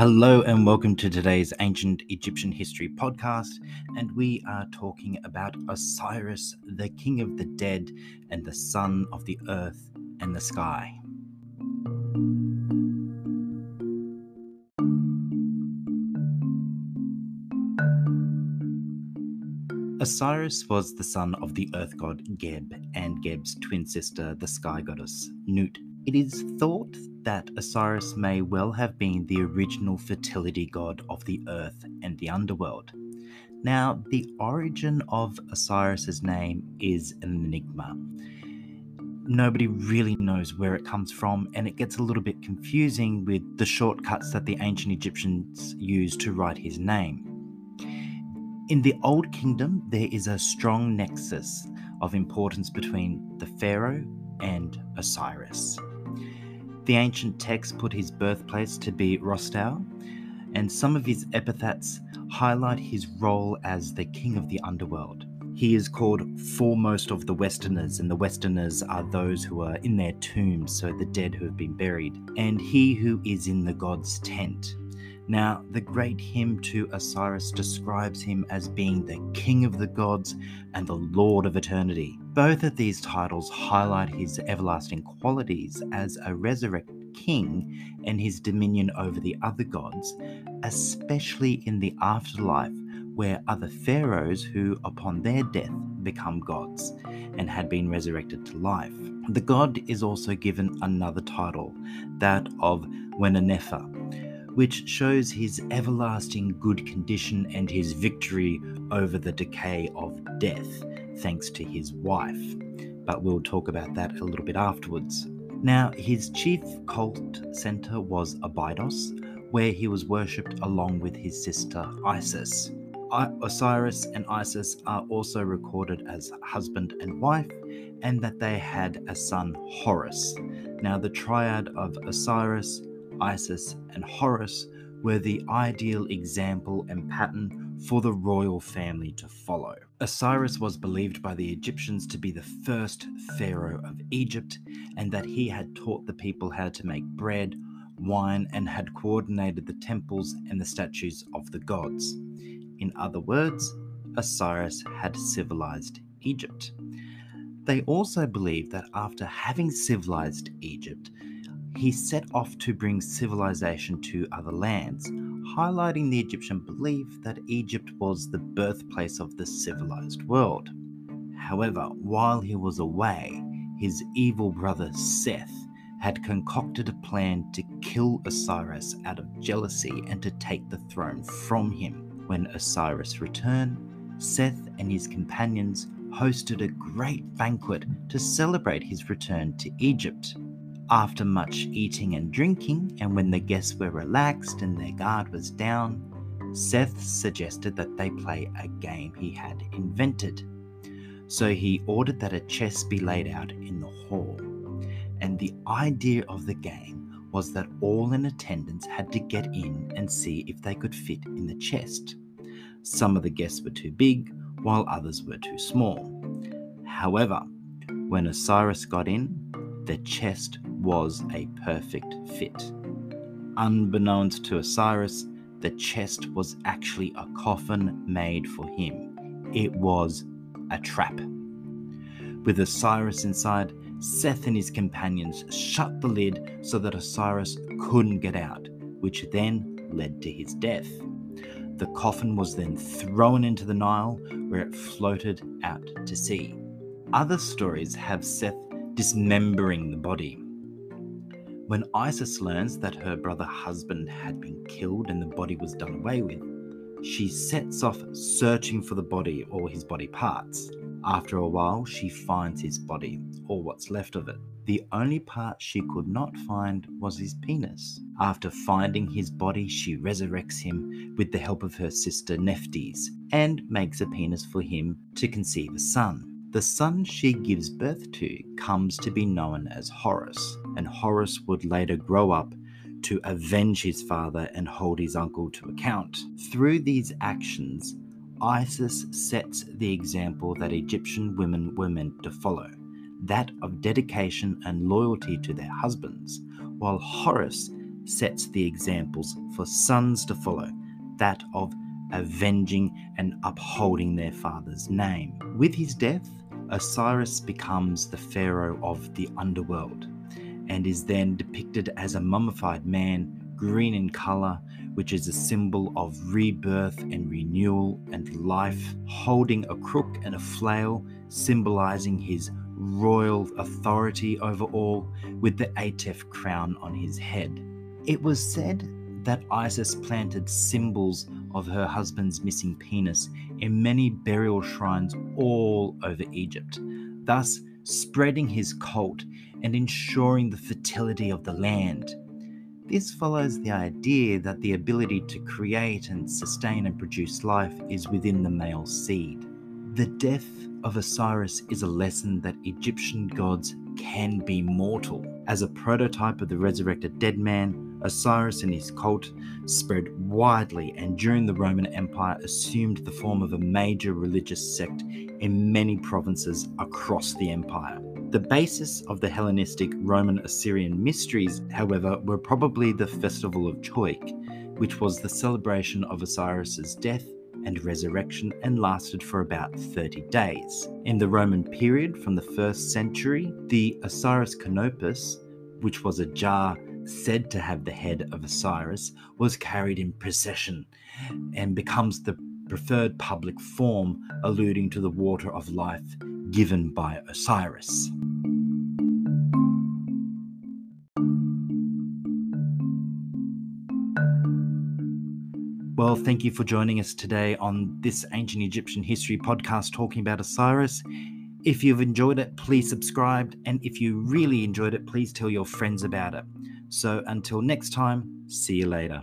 Hello, and welcome to today's Ancient Egyptian History podcast. And we are talking about Osiris, the king of the dead and the son of the earth and the sky. Osiris was the son of the earth god Geb and Geb's twin sister, the sky goddess Nut. It is thought that Osiris may well have been the original fertility god of the earth and the underworld. Now, the origin of Osiris's name is an enigma. Nobody really knows where it comes from, and it gets a little bit confusing with the shortcuts that the ancient Egyptians used to write his name. In the Old Kingdom, there is a strong nexus of importance between the pharaoh and Osiris. The ancient texts put his birthplace to be Rostau, and some of his epithets highlight his role as the king of the underworld. He is called foremost of the Westerners, and the Westerners are those who are in their tombs, so the dead who have been buried, and he who is in the god's tent. Now, the great hymn to Osiris describes him as being the king of the gods and the lord of eternity. Both of these titles highlight his everlasting qualities as a resurrected king and his dominion over the other gods, especially in the afterlife, where other pharaohs who, upon their death, become gods and had been resurrected to life. The god is also given another title, that of Wenenefer which shows his everlasting good condition and his victory over the decay of death, thanks to his wife. But we'll talk about that a little bit afterwards. Now, his chief cult center was Abydos, where he was worshipped along with his sister Isis. Osiris and Isis are also recorded as husband and wife, and that they had a son Horus. Now, the triad of Osiris, Isis, and Horus were the ideal example and pattern for the royal family to follow. Osiris was believed by the Egyptians to be the first pharaoh of Egypt, and that he had taught the people how to make bread, wine, and had coordinated the temples and the statues of the gods. In other words, Osiris had civilized Egypt. They also believed that after having civilized Egypt, he set off to bring civilization to other lands, highlighting the Egyptian belief that Egypt was the birthplace of the civilized world. However, while he was away, his evil brother Seth had concocted a plan to kill Osiris out of jealousy and to take the throne from him. When Osiris returned, Seth and his companions hosted a great banquet to celebrate his return to Egypt. After much eating and drinking, and when the guests were relaxed and their guard was down, Seth suggested that they play a game he had invented. So he ordered that a chest be laid out in the hall. And the idea of the game was that all in attendance had to get in and see if they could fit in the chest. Some of the guests were too big, while others were too small. However, when Osiris got in, the chest was a perfect fit. Unbeknownst to Osiris, the chest was actually a coffin made for him. It was a trap. With Osiris inside, Seth and his companions shut the lid so that Osiris couldn't get out, which then led to his death. The coffin was then thrown into the Nile, where it floated out to sea. Other stories have Seth dismembering the body. When Isis learns that her brother husband had been killed and the body was done away with, she sets off searching for the body or his body parts. After a while, she finds his body, or what's left of it. The only part she could not find was his penis. After finding his body, she resurrects him with the help of her sister Nephthys and makes a penis for him to conceive a son. The son she gives birth to comes to be known as Horus, and Horus would later grow up to avenge his father and hold his uncle to account. Through these actions, Isis sets the example that Egyptian women were meant to follow. that of dedication and loyalty to their husbands, while Horus sets the examples for sons to follow, that of avenging and upholding their father's name. With his death, Osiris becomes the pharaoh of the underworld and is then depicted as a mummified man, green in color, which is a symbol of rebirth and renewal and life, holding a crook and a flail, symbolizing his royal authority over all, with the Atef crown on his head. It was said that Isis planted symbols of her husband's missing penis in many burial shrines all over Egypt, thus spreading his cult and ensuring the fertility of the land. This follows the idea that the ability to create and sustain and produce life is within the male seed. The death of Osiris is a lesson that Egyptian gods can be mortal. As a prototype of the resurrected dead man, Osiris and his cult spread widely and during the Roman Empire assumed the form of a major religious sect in many provinces across the empire. The basis of the Hellenistic Roman Osirian mysteries, however, were probably the festival of Choik, which was the celebration of Osiris's death and resurrection and lasted for about 30 days. In the Roman period from the 1st century, the Osiris Canopus, which was a jar said to have the head of Osiris, was carried in procession and becomes the preferred public form, alluding to the water of life given by Osiris. Well, thank you for joining us today on this Ancient Egyptian History podcast talking about Osiris. If you've enjoyed it, please subscribe. And if you really enjoyed it, please tell your friends about it. So until next time, see you later.